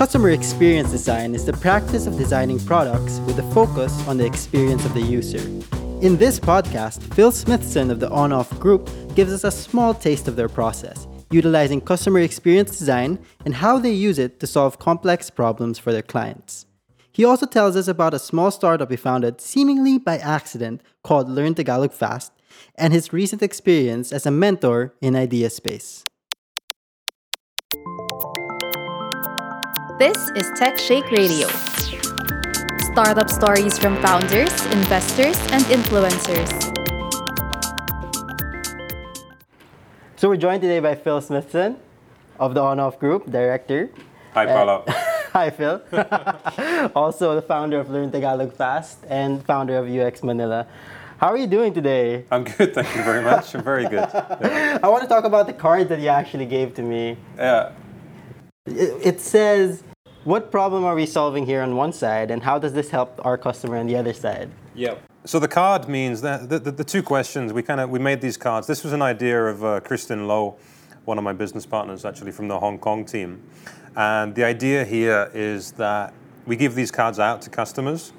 Customer experience design is the practice of designing products with a focus on the experience of the user. In this podcast, Phil Smithson of the On Off Group gives us a small taste of their process, utilizing customer experience design and how they use it to solve complex problems for their clients. He also tells us about a small startup he founded seemingly by accident called Learn Tagalog Fast and his recent experience as a mentor in Idea Space. This is Tech Shake Radio. Startup stories from founders, investors, and influencers. So we're joined today by Phil Smithson of the On Off Group, director. Hi, uh, Paolo. Hi, Phil. also the founder of Learn Tagalog Fast and founder of UX Manila. How are you doing today? I'm good, thank you very much. I'm very good. Yeah. I want to talk about the card that you actually gave to me. yeah. It, it says, What problem are we solving here on one side, and how does this help our customer on the other side? Yep. So the card means that the, the, the two questions we kind of we made these cards. This was an idea of uh, Kristen Lowe, one of my business partners, actually from the Hong Kong team. And the idea here is that we give these cards out to customers,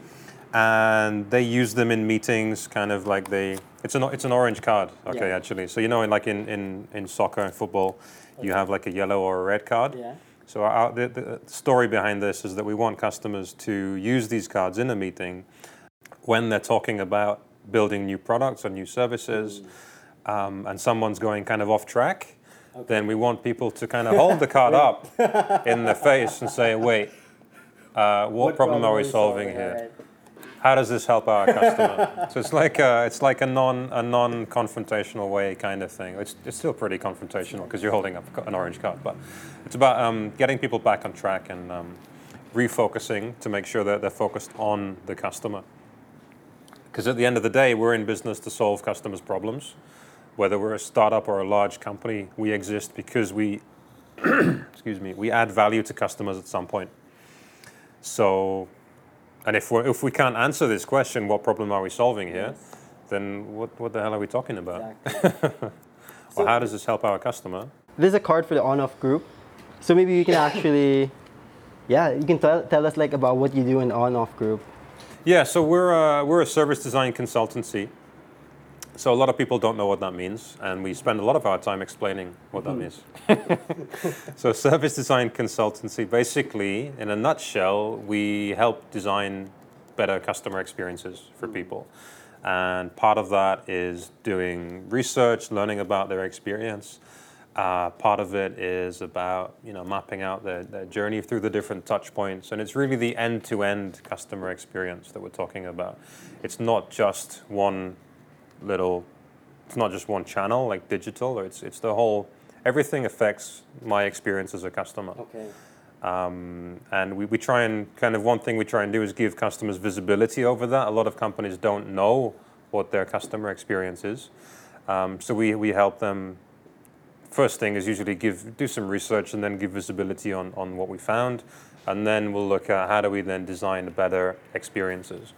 and they use them in meetings, kind of like they. It's an it's an orange card, okay, Yeah. actually. So you know, in like in, in, in soccer and football, you have like a yellow or a red card. Yeah. So our, the, the story behind this is that we want customers to use these cards in a meeting when they're talking about building new products or new services, um, and someone's going kind of off track. Then we want people to kind of hold the card up in the face and say, "Wait, uh, what, problem, are we solving, here? How does this help our customer?" so it's like a, it's like a non a non confrontational way kind of thing. It's, it's still pretty confrontational because you're holding up an orange card, but it's about um, getting people back on track and um, refocusing to make sure that they're focused on the customer. Because at the end of the day, we're in business to solve customers' problems. Whether we're a startup or a large company, we exist because we, excuse me, we add value to customers at some point. So, and if we if we can't answer this question, what problem are we solving here? Then what what the hell are we talking about? or how does this help our customer? This is a card for the On Off Group. So maybe you can actually, yeah, you can tell, tell us like about what you do in On Off Group. Yeah, so we're a, we're a service design consultancy. So a lot of people don't know what that means, and we spend a lot of our time explaining what that means. so service design consultancy, basically, in a nutshell, we help design better customer experiences for people. And part of that is doing research, learning about their experience. Uh, part of it is about you know mapping out their, their journey through the different touch points, and it's really the end-to-end customer experience that we're talking about. It's not just one little, it's not just one channel like digital. Or it's it's the whole. Everything affects my experience as a customer. Okay. Um, and we, we try and kind of one thing we try and do is give customers visibility over that. A lot of companies don't know what their customer experience is. Um, so we, we help them. First thing is usually give do some research and then give visibility on, on what we found. And then we'll look at how do we then design better experiences.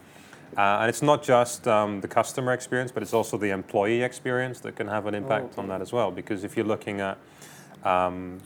Uh, and it's not just um, the customer experience, but it's also the employee experience that can have an impact on that as well. Because if you're looking at um,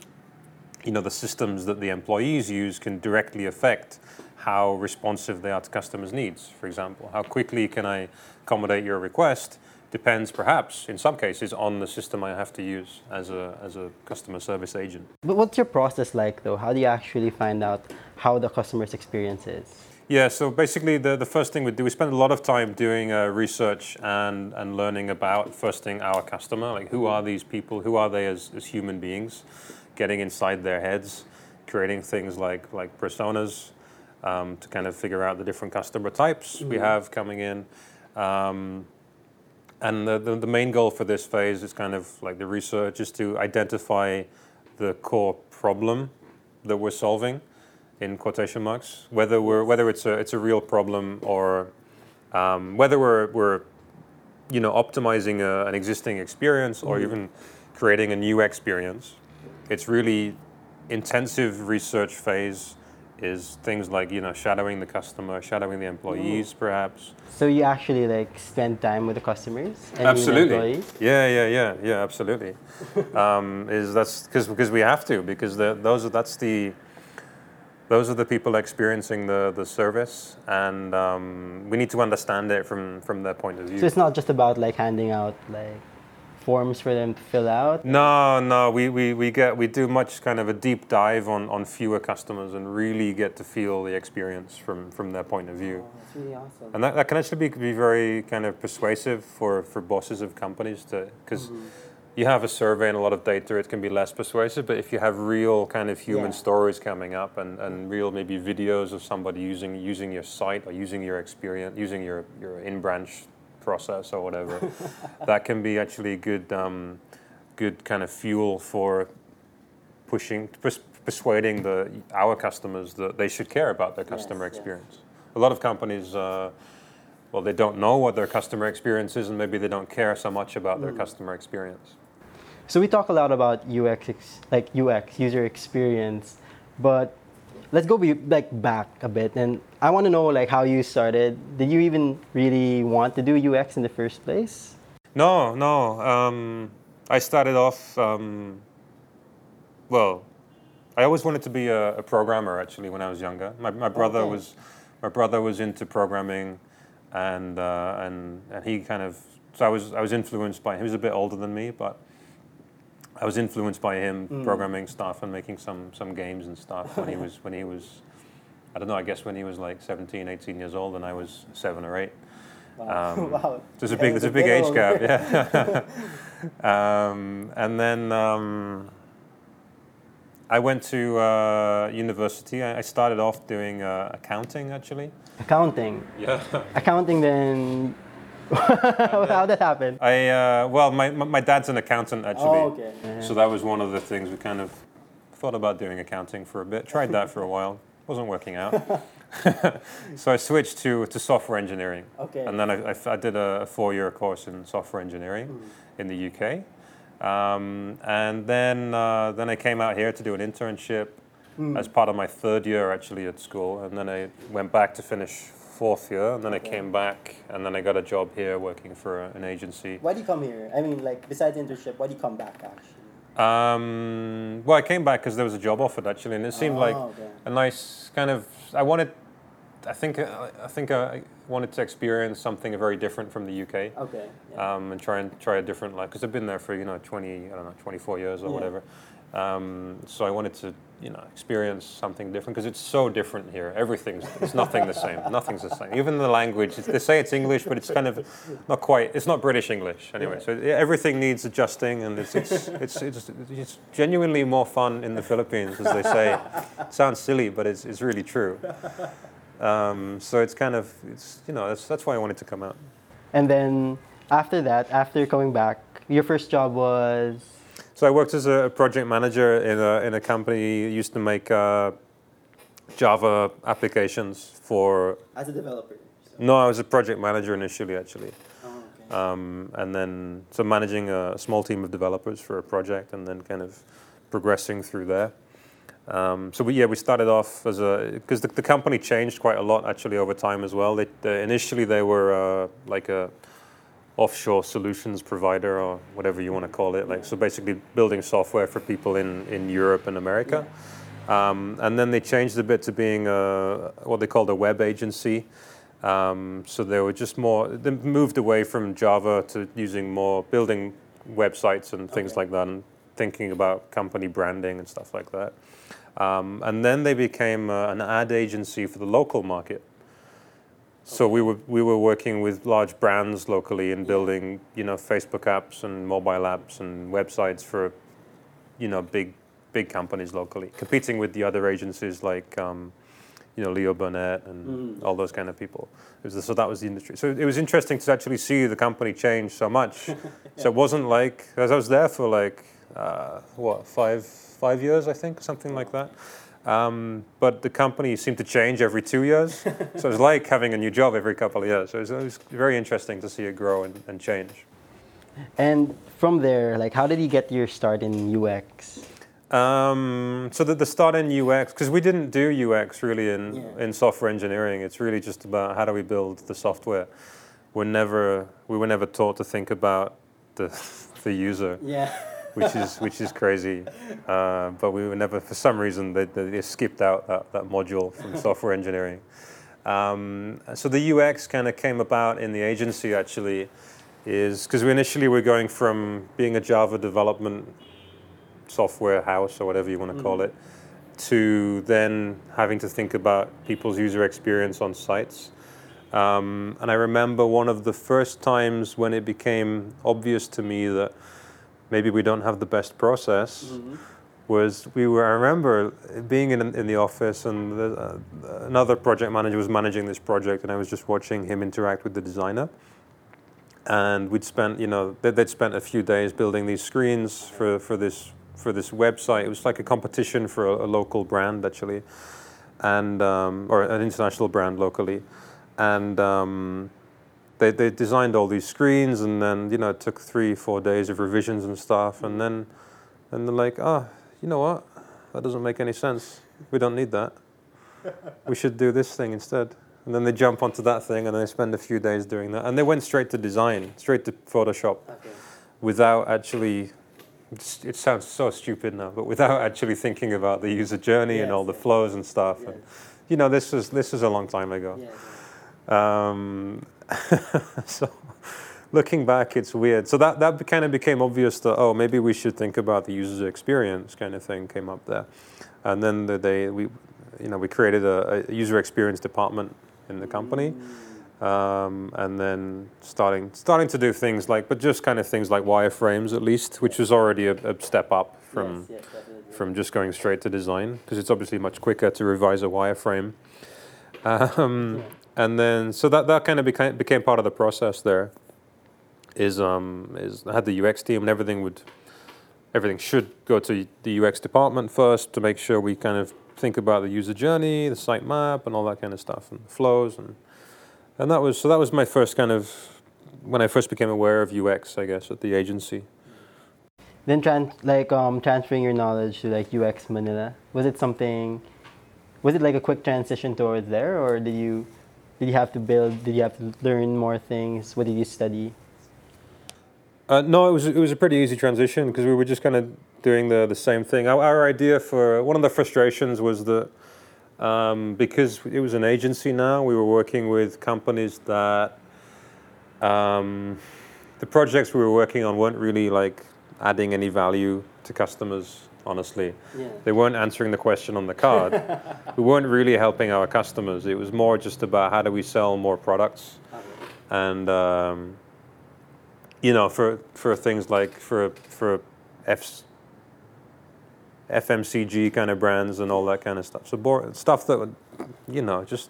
you know, the systems that the employees use can directly affect how responsive they are to customers' needs. For example, how quickly can I accommodate your request depends perhaps in some cases on the system I have to use as a, as a customer service agent. But what's your process like though? How do you actually find out how the customer's experience is? Yeah, so basically the, the first thing we do, we spend a lot of time doing uh, research and, and learning about, first thing, our customer. Like, who are these people? Who are they as, as human beings? Getting inside their heads, creating things like, like personas um, to kind of figure out the different customer types we have coming in. Um, and the, the, the main goal for this phase is kind of like the research is to identify the core problem that we're solving in quotation marks, whether we're whether it's a it's a real problem or um, whether we're we're you know optimizing a, an existing experience or even creating a new experience. It's really intensive research phase is things like you know shadowing the customer, shadowing the employees, perhaps. So you actually like spend time with the customers and Absolutely. employees? Yeah, yeah, yeah, yeah. Absolutely. um, is that's because because we have to because the, those are, that's the those are the people experiencing the, the service, and um, we need to understand it from, from their point of view. So it's not just about like handing out like forms for them to fill out. No, no, we, we, we get we do much kind of a deep dive on, on fewer customers and really get to feel the experience from, from their point of view. That's really awesome. And that, that can actually be, be very kind of persuasive for, for bosses of companies to because you have a survey and a lot of data, it can be less persuasive. But if you have real kind of human Yeah. stories coming up and, and real maybe videos of somebody using using your site or using your experience, using your, your in branch process or whatever, that can be actually good um, good kind of fuel for pushing pers- persuading the our customers that they should care about their customer Yes, yes. experience. A lot of companies. Uh, well, they don't know what their customer experience is, and maybe they don't care so much about Mm. their customer experience. So we talk a lot about UX, ex- like UX, user experience, but let's go be, like back a bit, and I want to know like how you started. Did you even really want to do UX in the first place? No, no. Um, I started off. Um, well, I always wanted to be a, a programmer. Actually, when I was younger, my, my brother Okay. was my brother was into programming, and uh, and and he kind of. So I was I was influenced by him. He was a bit older than me, but I was influenced by him programming stuff and making some some games and stuff when he was when he was. I don't know. I guess when he was like 17, 18 years old, and I was seven or eight. Um, wow. There's a big, there's a big age gap, yeah. um, and then um, I went to uh, university. I, I started off doing uh, accounting, actually. Accounting. Yeah. Accounting then. How did that happened? I uh, well, my, my dad's an accountant actually. Oh, okay. Yeah. So that was one of the things we kind of thought about doing accounting for a bit. Tried that for a while. Wasn't working out. so I switched to, to software engineering. Okay. And then I I did a four-year course in software engineering in the UK. Um, and then uh, then I came out here to do an internship as part of my third year actually at school. And then I went back to finish fourth year. And then I came back and then I got a job here working for a- an agency. Why do you come here? I mean, like besides internship, why do you come back actually? Um, well, I came back because there was a job offered actually, and it seemed like Oh, okay. a nice kind of. I wanted, I think, uh, I think I wanted to experience something very different from the UK, Okay. um, and try and try a different life because I've been there for you know 20, I don't know, 24 years or Yeah. whatever. Um, so I wanted to, you know, experience something different because it's so different here. Everything's, it's nothing the same. Nothing's the same. Even the language, they say it's English, but it's kind of not quite. It's not British English anyway. So yeah, everything needs adjusting, and it's it's, it's it's it's genuinely more fun in the Philippines, as they say. It sounds silly, but it's it's really true. Um, so it's kind of it's you know that's that's why I wanted to come out. And then after that, after coming back, your first job was So I worked as a project manager in a in a company used to make uh, Java applications for. as a developer. No, I was a project manager initially, actually, Oh, okay. um, and then so managing a small team of developers for a project, and then kind of progressing through there. Um, so we, yeah, we started off as a because the, the company changed quite a lot actually over time as well. They, they initially they were uh, like a offshore solutions provider or whatever you want to call it. Like so, basically building software for people in, in Europe and America. Um, and then they changed a bit to being a, what they called a web agency. Um, so they were just more. They moved away from Java to using more building websites and things Okay. like that, and thinking about company branding and stuff like that. Um, and then they became uh, an ad agency for the local market. So we were we were working with large brands locally and building you know Facebook apps and mobile apps and websites for you know big big companies locally, competing with the other agencies like um, you know Leo Burnett and all those kind of people. It was, so that was the industry. So it was interesting to actually see the company change so much. So it wasn't like as I was there for like uh, what five five years I think something like that. Um, but the company seemed to change every two years. so it was like having a new job every couple of years. So it was, it was very interesting to see it grow and, and change. And from there, like, how did you get your start in UX? Um, so the, the start in UX, because we didn't do UX really in, Yeah. in software engineering. It's really just about how do we build the software. We're never, we were never taught to think about the, the user. Yeah. Which is which is crazy. Uh, but we were never, for some reason, they, they skipped out that, that module from software engineering. Um, so the UX kind of came about in the agency actually, is because we initially were going from being a Java development software house or whatever you want to call it, to then having to think about people's user experience on sites. Um, and I remember one of the first times when it became obvious to me that maybe we don't have the best process was we were, I remember being in, in the office and the, uh, another project manager was managing this project and I was just watching him interact with the designer. And we'd spent, you know, they'd, they'd spent a few days building these screens for, for this for this website. It was like a competition for a, a local brand actually, and um, or an international brand locally, and um, they they designed all these screens, and then you know it took three four days of revisions and stuff, and then and they're like, oh, you know what, that doesn't make any sense. We don't need that. we should do this thing instead. And then they jump onto that thing, and then they spend a few days doing that, and they went straight to design, straight to Photoshop, without actually it sounds so stupid now, but without actually thinking about the user journey and all the yes. flows and stuff. And, you know, this was this was a long time ago. Um, so looking back, it's weird. So that that kind of became obvious that oh, maybe we should think about the user experience kind of thing came up there, and then the day we, you know, we created a, a user experience department in the company. Um, and then starting starting to do things like, but just kind of things like wireframes at least, which was already a, a step up from from just going straight to design because it's obviously much quicker to revise a wireframe. Um, and then so that that kind of became became part of the process. There is um is I had the UX team and everything would everything should go to the UX department first to make sure we kind of think about the user journey, the site map, and all that kind of stuff, and flows and and that was so that was my first kind of when I first became aware of UX, I guess, at the agency. Then tran- like um, transferring your knowledge to like UX Manila, was it something? Was it like a quick transition towards there, or did you did you have to build? Did you have to learn more things? What did you study? Uh, no, it was it was a pretty easy transition because we were just kind of doing the the same thing. Our, our idea for one of the frustrations was that um, because it was an agency now, we were working with companies that um, the projects we were working on weren't really like adding any value to customers. Honestly, Yeah. they weren't answering the question on the card. we weren't really helping our customers. It was more just about how do we sell more products and um, you know for for things like for for F, FMCG kind of brands and all that kind of stuff. So stuff that would, you know just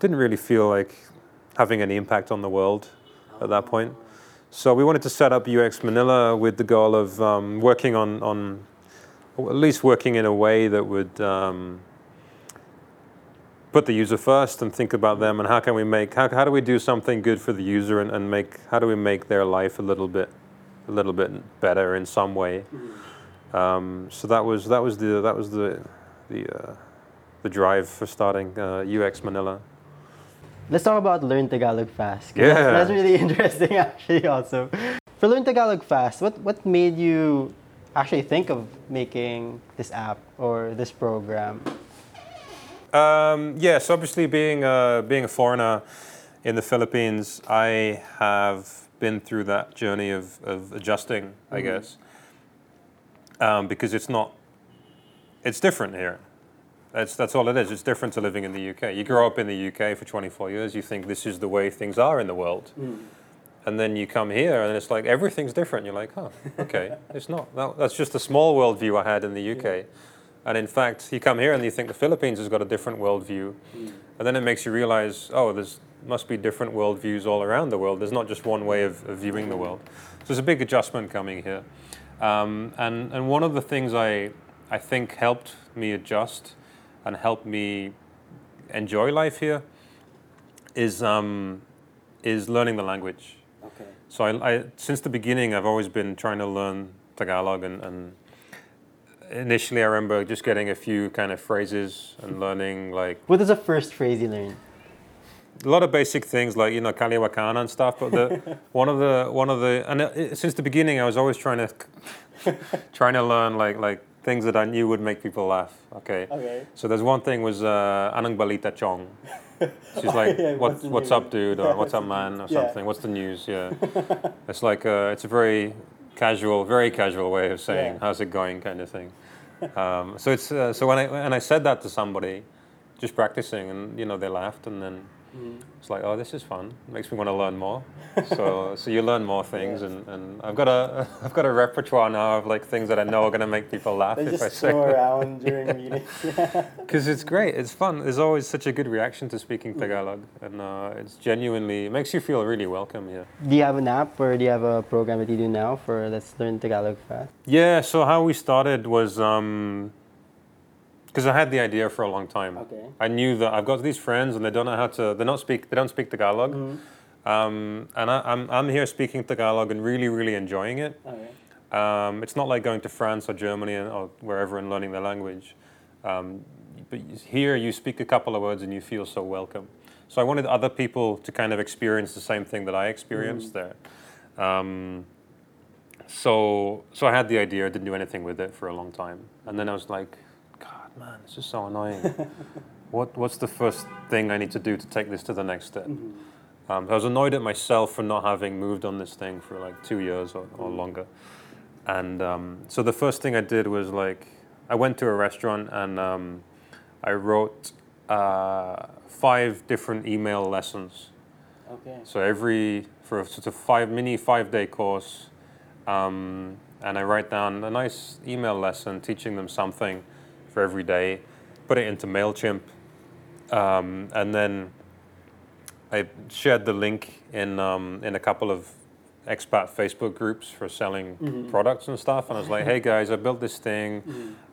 didn't really feel like having any impact on the world at that point. So we wanted to set up UX Manila with the goal of um, working on on or at least working in a way that would. Um, put the user first and think about them and how can we make how, how do we do something good for the user and, and make how do we make their life a little bit a little bit better in some way um, so that was that was the that was the the uh, the drive for starting uh, UX Manila Let's talk about Learn Tagalog fast Yeah. That's, that's really interesting, actually, also. For Learn Tagalog Fast, what, what made you actually think of making this app or this program? Um, yes, obviously being a, being a foreigner in the Philippines, I have been through that journey of, of adjusting, I guess, um, because it's not, it's different here. That's, that's all it is. It's different to living in the UK. You grow up in the UK for 24 years, you think this is the way things are in the world. And then you come here and it's like everything's different. You're like, oh, okay, it's not. That, that's just a small worldview I had in the UK. And in fact, you come here and you think the Philippines has got a different worldview. And then it makes you realize, oh, there's must be different worldviews all around the world. There's not just one way of, of viewing the world. So there's a big adjustment coming here. Um, and, and one of the things I, I think helped me adjust and helped me enjoy life here is, um, is learning the language. So I, I, since the beginning, I've always been trying to learn Tagalog, and, and initially, I remember just getting a few kind of phrases and learning like What was the first phrase you learned? a lot of basic things like you know Kaliwakana and stuff. But the one of the one of the and it, since the beginning, I was always trying to trying to learn like like things that I knew would make people laugh. Okay. Okay. So there's one thing was uh, Anang Balita Chong. She's like, Yeah, what, what's what's up, dude? Or what's up, man? Or Yeah. something. What's the news? Yeah. it's like uh, it's a very casual, very casual way of saying Yeah. how's it going, kind of thing. Um, so it's uh, so when I when I said that to somebody, just practicing, and you know they laughed, and then Mm-hmm. it's like, oh, this is fun. It makes me want to learn more. so so you learn more things, and, and I've got a I've got a repertoire now of like things that I know are gonna make people laugh They if I just say. throw around during meetings. Because it's great, it's fun. There's always such a good reaction to speaking Mm. Tagalog, and uh, it's genuinely it makes you feel really welcome here. do you have an app or do you have a program that you do now for Let's Learn Tagalog Fast? Yeah. So how we started was because I had the idea for a long time. Okay. I knew that I've got these friends and they don't know how to. They don't speak. They don't speak Tagalog. Mm-hmm. Um, and I, I'm I'm here speaking Tagalog and really really enjoying it. Okay. Um, it's not like going to France or Germany or wherever and learning the language. Um, but here you speak a couple of words and you feel so welcome. So I wanted other people to kind of experience the same thing that I experienced there. Um, so so I had the idea. I didn't do anything with it for a long time, and then I was like, man, this is so annoying. what what's the first thing I need to do to take this to the next step? Um, I was annoyed at myself for not having moved on this thing for like two years or, or longer. And um, so the first thing I did was like, I went to a restaurant and um, I wrote uh, five different email lessons. Okay. So every, for a sort of five, mini five day course, um, and I write down a nice email lesson teaching them something for every day, put it into MailChimp, um, and then I shared the link in um, in a couple of expat Facebook groups for selling products and stuff. And I was like, hey guys, I built this thing.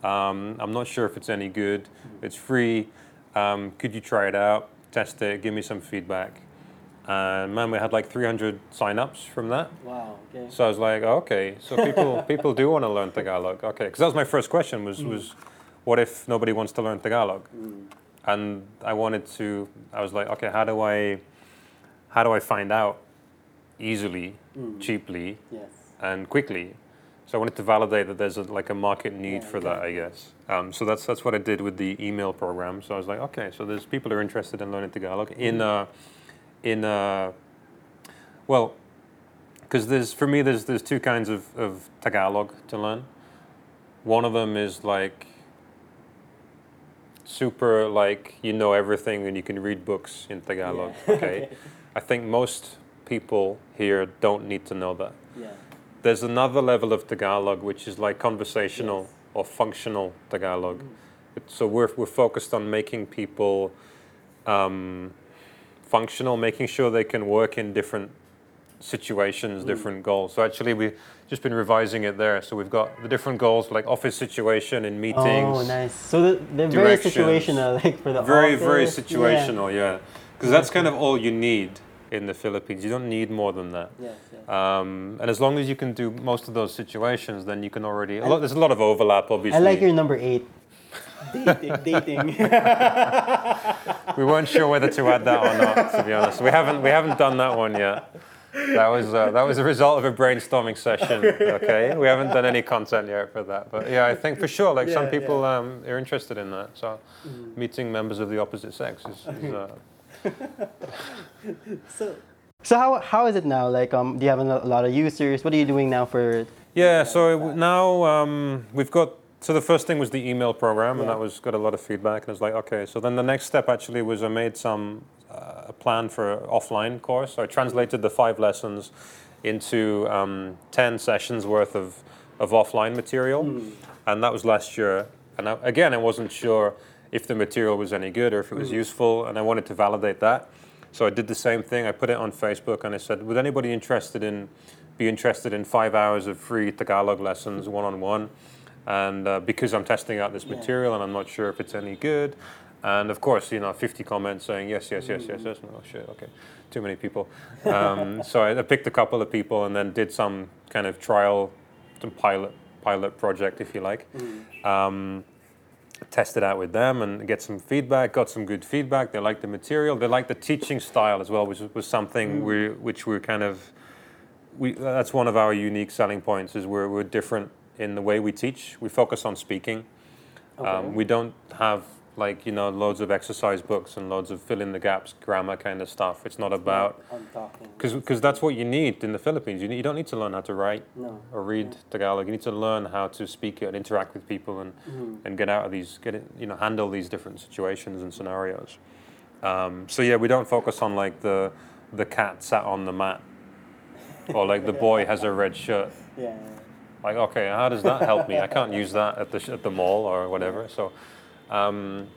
Um, I'm not sure if it's any good. It's free. Um, could you try it out? Test it. Give me some feedback. And man, we had like 300 signups from that. Wow. Okay. So I was like, oh, okay, so people people do want to learn Tagalog. Okay, because that was my first question was was, what if nobody wants to learn Tagalog? And I wanted to. I was like, okay, how do I how do I find out easily, cheaply, Yes. and quickly? So I wanted to validate that there's a, like a market need Yeah, for that, I guess. Um, so that's that's what I did with the email program. So I was like, okay, so there's people who are interested in learning Tagalog in uh, in uh, well, because there's for me there's there's two kinds of, of Tagalog to learn. One of them is like super like you know everything and you can read books in Tagalog. Yeah. Okay, I think most people here don't need to know that. Yeah. There's another level of Tagalog which is like conversational Yes. or functional Tagalog. It- So we're we're focused on making people um, functional, making sure they can work in different situations, different goals. So actually, we've just been revising it there. So we've got the different goals, like office situation in meetings. Oh, nice. So the, they're very situational, like for the Very, very office. situational, yeah. Because that's kind of all you need in the Philippines. You don't need more than that. Yeah. Yes. yes. Um, and as long as you can do most of those situations, then you can already. A lot, there's a lot of overlap, obviously. I like your number eight. dating. dating. We weren't sure whether to add that or not. To be honest, we haven't we haven't done that one yet. That was uh, that was a result of a brainstorming session. Okay, we haven't done any content yet for that, but yeah, I think for sure, like some Yeah, Mm-hmm. people um, are interested in that. So meeting members of the opposite sex is. is uh, so, so how, how is it now? Like, um, do you have a lot of users? What are you doing now for? Yeah, so now um, we've got. So the first thing was the email program, and that was got a lot of feedback. And it's like, okay. So then the next step actually was I made some uh, a plan for an offline course. So I translated the five lessons into um, ten sessions worth of of offline material, and that was last year. And I, again, I wasn't sure if the material was any good or if it was useful, and I wanted to validate that. So I did the same thing. I put it on Facebook and I said, would anybody interested in be interested in five hours of free Tagalog lessons one on one? And uh, because I'm testing out this material and I'm not sure if it's any good. And of course, you know, 50 comments saying yes, yes, yes, yes, yes. No shit, okay, too many people. Um, so I, I picked a couple of people and then did some kind of trial, some pilot pilot project, if you like. Um, test it out with them and get some feedback. Got some good feedback. They liked the material. They liked the teaching style as well, which was something we which we're kind of we that's one of our unique selling points is we're we're different in the way we teach. We focus on speaking. Um, we don't have like you know loads of exercise books and loads of fill in the gaps grammar kind of stuff. It's not about I'm because that's what you need in the Philippines. You, need, you don't need to learn how to write No. or read Tagalog. You need to learn how to speak it and interact with people and, and get out of these, get it, you know, handle these different situations and scenarios. Um, so yeah, we don't focus on like the the cat sat on the mat, or like the boy has a red shirt. Yeah. Like okay, how does that help me? I can't use that at the sh- at the mall or whatever. So. Um,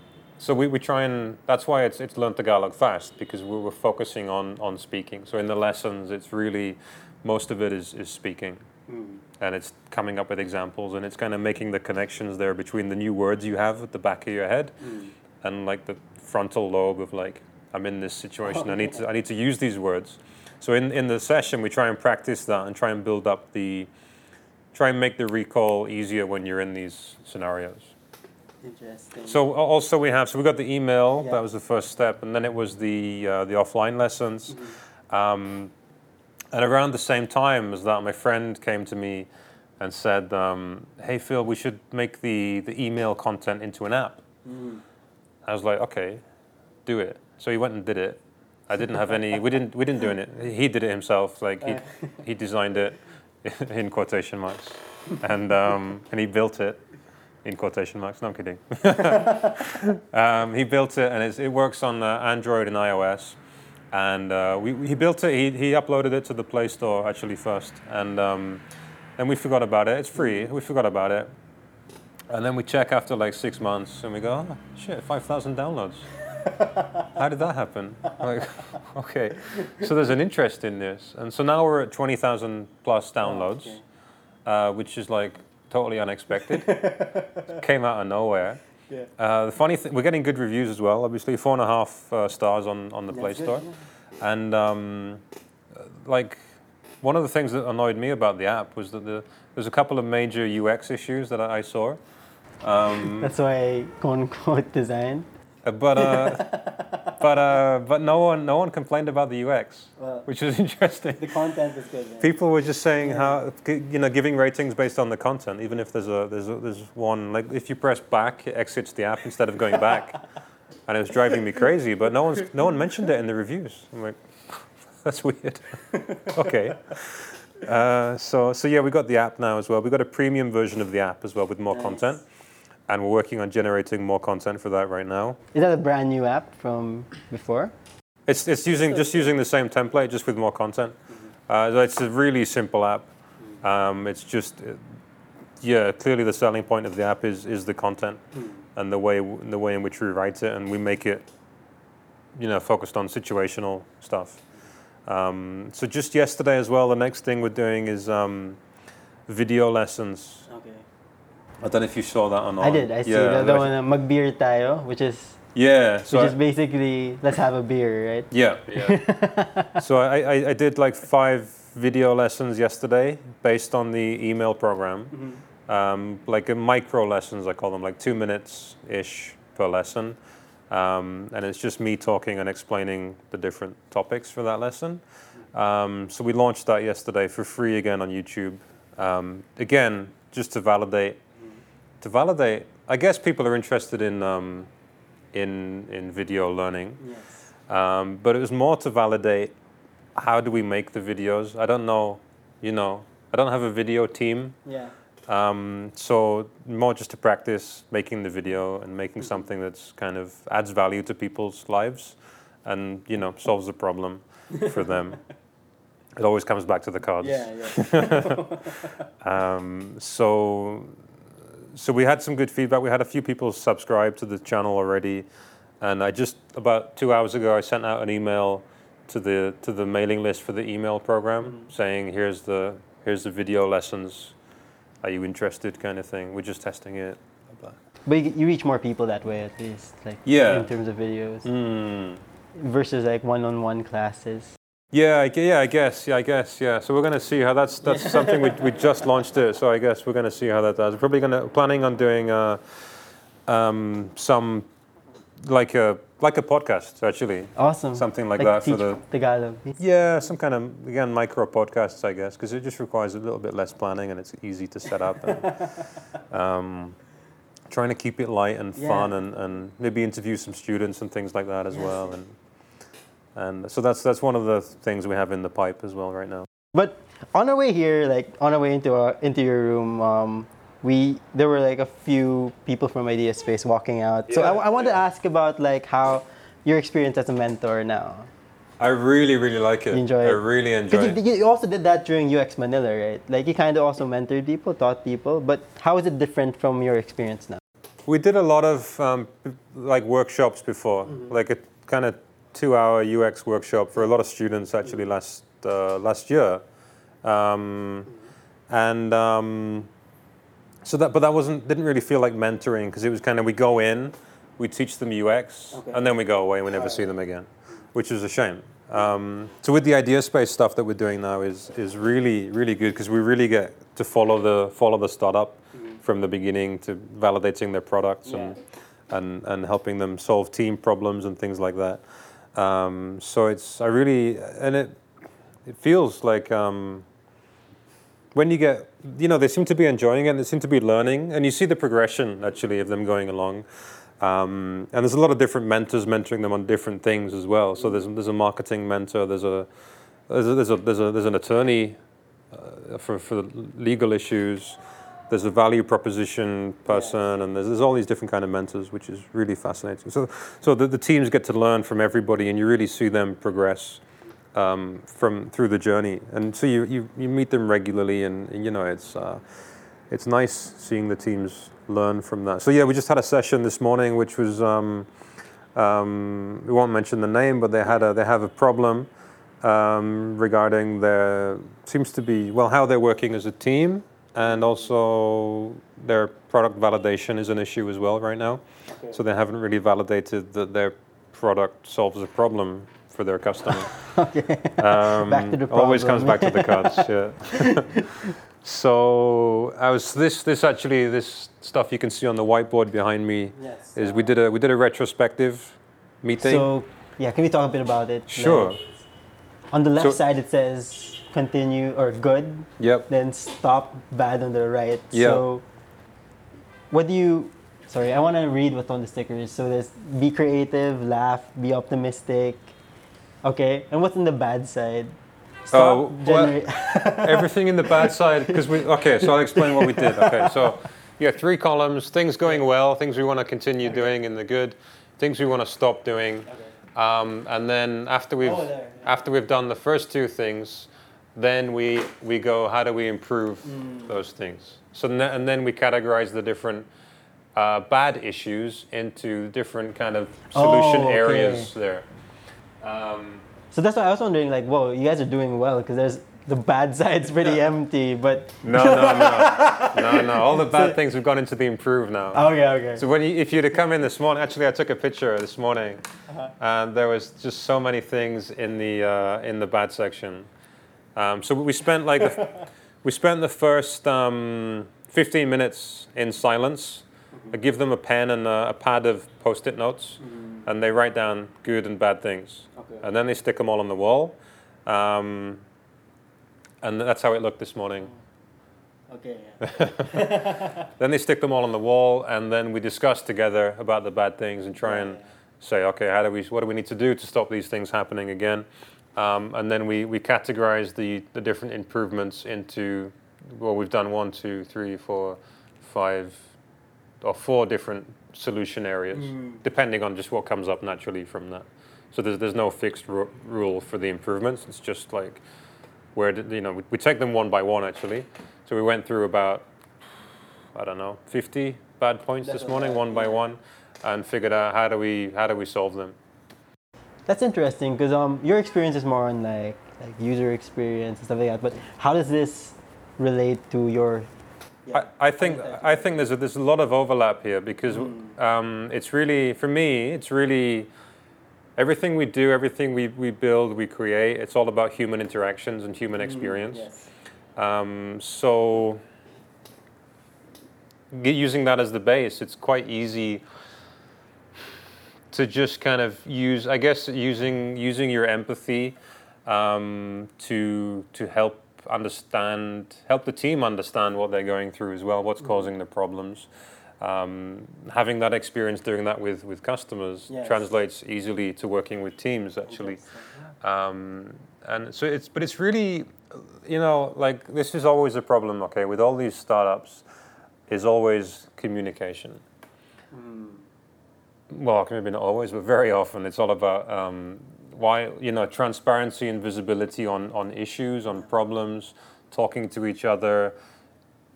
so we, we try and that's why it's it's learn Tagalog fast because we were focusing on on speaking. So in the lessons, it's really most of it is is speaking, and it's coming up with examples and it's kind of making the connections there between the new words you have at the back of your head, and like the frontal lobe of like I'm in this situation. I need to I need to use these words. So in in the session, we try and practice that and try and build up the try and make the recall easier when you're in these scenarios. Interesting. So al- also we have so we got the email Yeah. that was the first step, and then it was the uh, the offline lessons. Um, and around the same time as that, my friend came to me and said, um, "Hey Phil, we should make the the email content into an app." I was like, "Okay, do it." So he went and did it. I didn't have any. We didn't. We didn't do it. He did it himself. Like he he designed it in quotation marks, and um, and he built it in quotation marks. No, I'm kidding. um, he built it, and it works on uh, Android and iOS. And uh, we, he built it. He, he uploaded it to the Play Store actually first, and um, then we forgot about it. It's free. We forgot about it, and then we check after like six months, and we go, oh, shit, five thousand downloads. How did that happen? Like, okay, so there's an interest in this, and so now we're at twenty thousand plus downloads, okay. uh, which is like totally unexpected. Came out of nowhere. Yeah. Uh, the funny thing, we're getting good reviews as well. Obviously, four and a half uh, stars on, on the Play That's good, Store, and um, uh, like one of the things that annoyed me about the app was that the, there's a couple of major UX issues that I, I saw. Um, That's why I quote unquote design. Uh, but uh, but uh, but no one no one complained about the UX, Well- which was interesting. The content is good. People were just saying how you know giving ratings based on the content, even if there's a there's a, there's one like if you press back, it exits the app instead of going back, and it was driving me crazy. But no one's no one mentioned it in the reviews. I'm like, that's weird. okay. Uh, so so yeah, we got the app now as well. We got a premium version of the app as well with more Nice. content, and we're working on generating more content for that right now. Is that a brand new app from before? It's, it's using just using the same template, just with more content. Uh, so it's a really simple app. Um, it's just, uh, yeah, clearly the selling point of the app is is the content and the way the way in which we write it, and we make it, you know, focused on situational stuff. Um, so just yesterday as well, the next thing we're doing is um, video lessons. Okay. I don't know if you saw that or not. I did. I see Yeah, the, the one uh, magbeer tayo, which is Yeah. So which I- is basically let's have a beer, right? Yeah, yeah. so I, I, I did like five video lessons yesterday based on the email program, um, like a micro lessons I call them, like two minutes ish per lesson, um, and it's just me talking and explaining the different topics for that lesson. Um, so we launched that yesterday for free again on YouTube. Um, again, just to validate, to validate. I guess people are interested in um, in in video learning. Yes. Um, but it was more to validate how do we make the videos. I don't know, you know, I don't have a video team. Yeah. Um, so more just to practice making the video and making something that's kind of adds value to people's lives and, you know, solves the problem for them. It always comes back to the cards. Yeah. Yeah. Um, so, so we had some good feedback. We had a few people subscribe to the channel already, and I just about two hours ago I sent out an email to the to the mailing list for the email program saying here's the here's the video lessons. Are you interested? Kind of thing. We're just testing it. but you, you reach more people that way at least, like Yeah. in terms of videos Mm. versus like one-on-one classes. Yeah, I, yeah, I guess, yeah, I guess, yeah. So we're gonna see how that's that's something we, we just launched it. So I guess we're gonna see how that does. We're probably gonna planning on doing uh, um, some like a like a podcast actually. Awesome. Something like that for teach the- Tagalog. Yeah, some kind of again micro podcasts, I guess, because it just requires a little bit less planning and it's easy to set up. And, um, trying to keep it light and fun, and, and maybe interview some students and things like that as well. And and so that's that's one of the things we have in the pipe as well right now. But on our way here, like on our way into our, into your room, um, we there were like a few people from Idea Space walking out. so I, Yeah, I wanted to ask about like how your experience as a mentor now. I really, really like it. You enjoy I it? really enjoy Because it. you, you also did that during UX Manila, right? Like you kind of also mentored people, taught people. But how is it different from your experience now? We did a lot of um, like workshops before, Mm-hmm. like it kind of two-hour UX workshop for a lot of students actually last uh, last year, um, and um, so that but that wasn't didn't really feel like mentoring because it was kind of we go in, we teach them UX, and then we go away and we never see them again, which is a shame. Um, so with the idea space stuff that we're doing now is is really really good because we really get to follow the follow the startup from the beginning to validating their products and, and and helping them solve team problems and things like that. Um, so it's I really and it it feels like um, when you get you know they seem to be enjoying it and they seem to be learning and you see the progression actually of them going along. Um, and there's a lot of different mentors mentoring them on different things as well. So there's, there's a marketing mentor there's a there's a, there's, a, there's, an attorney uh, for, for legal issues there's a value proposition person and there's, there's all these different kind of mentors which is really fascinating. So so the, the teams get to learn from everybody and you really see them progress um, from through the journey, and so you, you, you meet them regularly, and, and, you know it's uh, it's nice seeing the teams learn from that. So yeah, we just had a session this morning, which was um, um, we won't mention the name, but they had a they have a problem um, regarding their seems to be well how they're working as a team, and also their product validation is an issue as well right now. So they haven't really validated that their product solves a problem for their customer. Um, Back to the Always comes back to the cards. Yeah. so I was this this actually this stuff you can see on the whiteboard behind me Yes, is we did a we did a retrospective meeting. So yeah, can we talk a bit about it? sure. Like, on the left So- side it says continue or good, Yep. then stop bad on the right. Yeah. So what do you sorry, I wanna read what's on the stickers. So there's be creative, laugh, be optimistic. Okay. And what's in the bad side? Stop Oh, well- Everything in the bad side because we okay. So I'll explain what we did. Okay. So yeah, three columns: things going well, things we want to continue doing in the good, things we want to stop doing. Um, and then after we've Oh, there, yeah. after we've done the first two things, then we we go how do we improve Mm. those things. So and then we categorize the different uh, bad issues into different kind of solution Oh, okay. areas there. Um, So that's why I was wondering, like, whoa, you guys are doing well because there's the bad side's pretty empty, but no, no, no, no, no. All the bad things have gone into the improve now. okay, okay. So when you, if you'd have come in this morning, actually, I took a picture this morning, Uh-huh. and there was just so many things in the uh, in the bad section. Um, so we spent like the, we spent the first um, 15 minutes in silence. I give them a pen and a, a pad of post-it notes, and they write down good and bad things, Okay. and then they stick them all on the wall. Um, and that's how it looked this morning. okay, yeah. Then they stick them all on the wall, and then we discuss together about the bad things and try and say, okay, how do we, what do we need to do to stop these things happening again? Um, and then we, we categorize the, the different improvements into, well, we've done one, two, three, four, five, or four different solution areas, depending on just what comes up naturally from that. So there's, there's no fixed ru- rule for the improvements. It's just like where did, you know we, we take them one by one actually. So we went through about I don't know 50 bad points That's this morning, lot, one by yeah. one, and figured out how do we how do we solve them. That's interesting because um, your experience is more on like like user experience and stuff like that. But how does this relate to your? I, I think I think there's a, there's a lot of overlap here because Hmm. um, it's really for me it's really everything we do everything we, we build we create it's all about human interactions and human experience. Um, so using that as the base, it's quite easy to just kind of use, I guess, using using your empathy um, to to help understand, help the team understand what they're going through as well, what's causing the problems. Um, having that experience doing that with with customers Yes. translates easily to working with teams actually. Um, and so it's, but it's really, you know, like this is always a problem. Okay, with all these startups, is always communication. Well, maybe not always, but very often it's all about um, why you know transparency and visibility on on issues, on problems, talking to each other,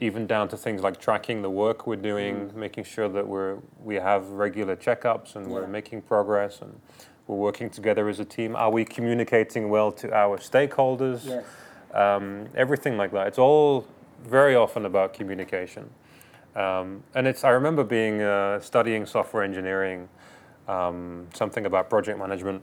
even down to things like tracking the work we're doing, making sure that we're we have regular checkups and we're making progress and we're working together as a team. Are we communicating well to our stakeholders? Yes. um, everything like that. It's all very often about communication. Um, and it's, I remember being uh, studying software engineering, um, something about project management,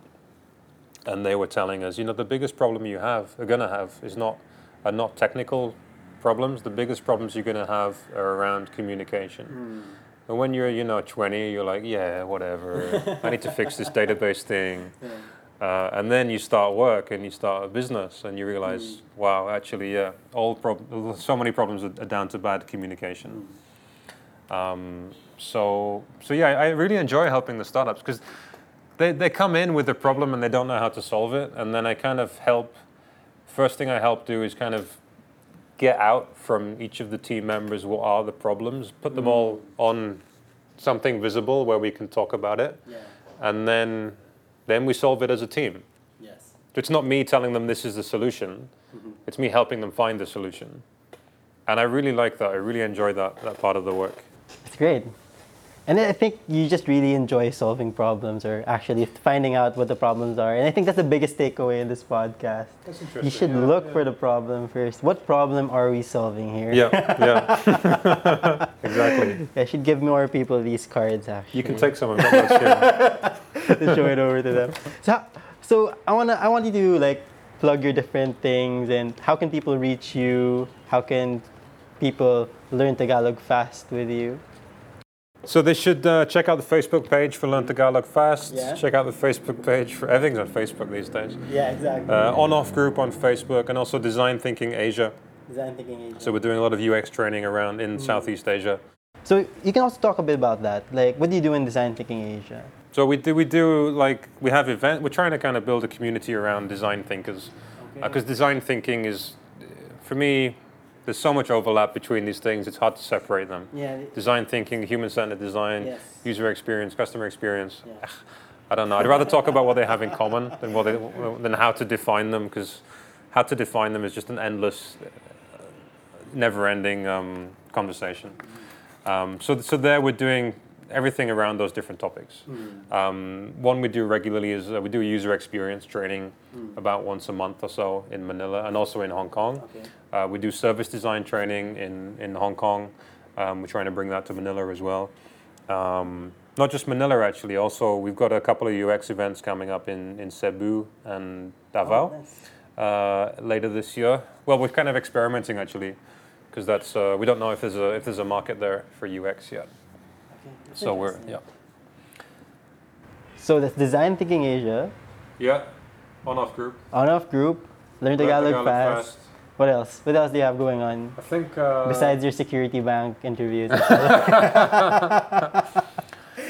and they were telling us, you know, the biggest problem you have, are going to have, is not, are not technical problems. The biggest problems you're going to have are around communication. And when you're, you know, 20, you're like, yeah, whatever. I need to fix this database thing. Uh, and then you start work and you start a business and you realize, wow, actually, yeah, all prob- so many problems are, are down to bad communication. Um, so, so yeah, I really enjoy helping the startups because they, they come in with a problem and they don't know how to solve it. And then I kind of help, first thing I help do is kind of get out from each of the team members what are the problems, put them all on something visible where we can talk about it. Yeah. And then, then we solve it as a team. Yes. It's not me telling them this is the solution. It's me helping them find the solution. And I really like that. I really enjoy that, that part of the work. It's great. And I think you just really enjoy solving problems or actually finding out what the problems are. And I think that's the biggest takeaway in this podcast. That's You should yeah, look yeah. for the problem first. What problem are we solving here? Yeah, yeah. exactly. I should give more people these cards actually. You can take some of those here. to show it over to them. So, so I wanna, I want you to like plug your different things and how can people reach you? How can people learn Tagalog fast with you? So they should uh, check out the Facebook page for Learn Tagalog Fast. Yeah. Check out the Facebook page for everything's on Facebook these days. Yeah, exactly. Uh, On-off group on Facebook and also Design Thinking Asia. Design thinking Asia. So we're doing a lot of UX training around in Southeast Asia. So you can also talk a bit about that. Like, what do you do in Design Thinking Asia? So we do we do like we have event. We're trying to kind of build a community around design thinkers, because design thinking is, uh, for me, there's so much overlap between these things. It's hard to separate them. Yeah. Design thinking, human-centered design, Yes. user experience, customer experience. Yeah. I don't know. I'd rather talk about what they have in common than what they, than how to define them, because how to define them is just an endless, uh, never-ending um, conversation. Um, so, so there we're doing everything around those different topics. Um, one we do regularly is uh, we do user experience training about once a month or so in Manila and also in Hong Kong. Okay. Uh, we do service design training in, in Hong Kong. Um, we're trying to bring that to Manila as well. Um, not just Manila, actually. Also, we've got a couple of UX events coming up in, in Cebu and Davao uh, later this year. Well, we're kind of experimenting actually, because that's uh, we don't know if there's a if there's a market there for UX yet. So we're yeah So that's Design Thinking Asia, yeah on off group. on-off group, Learn Tagalog, fast. What else? What else do you have going on I think uh, besides your security bank interviews?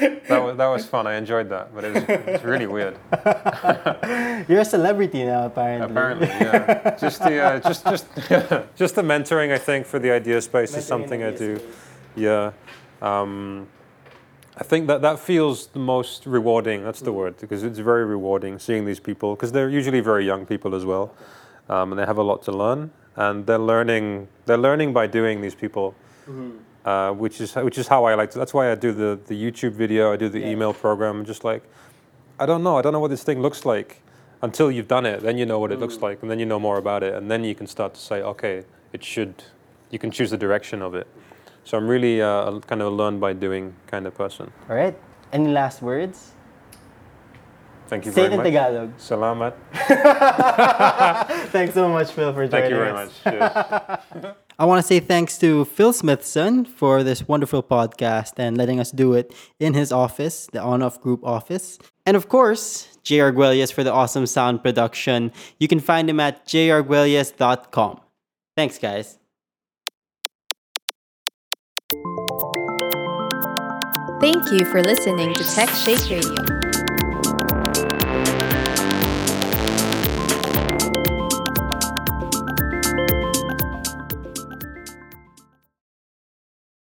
that was that was fun. I enjoyed that, but it was, it's really weird. You're a celebrity now, apparently. Apparently, yeah. Just the uh, just just just the mentoring. I think for the Ideaspace is something I do. space. Yeah. Um, I think that that feels the most rewarding. That's the word because it's very rewarding seeing these people because they're usually very young people as well, um, and they have a lot to learn, and they're learning. They're learning by doing. These people, uh, which is which is how I like to. That's why I do the the YouTube video. I do the Yeah. email program. Just like, I don't know. I don't know what this thing looks like until you've done it. Then you know what it looks like, and then you know more about it, and then you can start to say, okay, it should. You can choose the direction of it. So I'm really uh, kind of a learn by doing kind of person. All right. Any last words? Thank you Say very it in much. Tagalog. Salamat. Thanks so much, Phil, for joining us. Thank you very us. much. I want to say thanks to Phil Smithson for this wonderful podcast and letting us do it in his office, the On Off Group office. And of course, J. Arguelles for the awesome sound production. You can find him at jarguelles.com. Thanks, guys. Thank you for listening to TechShake Radio.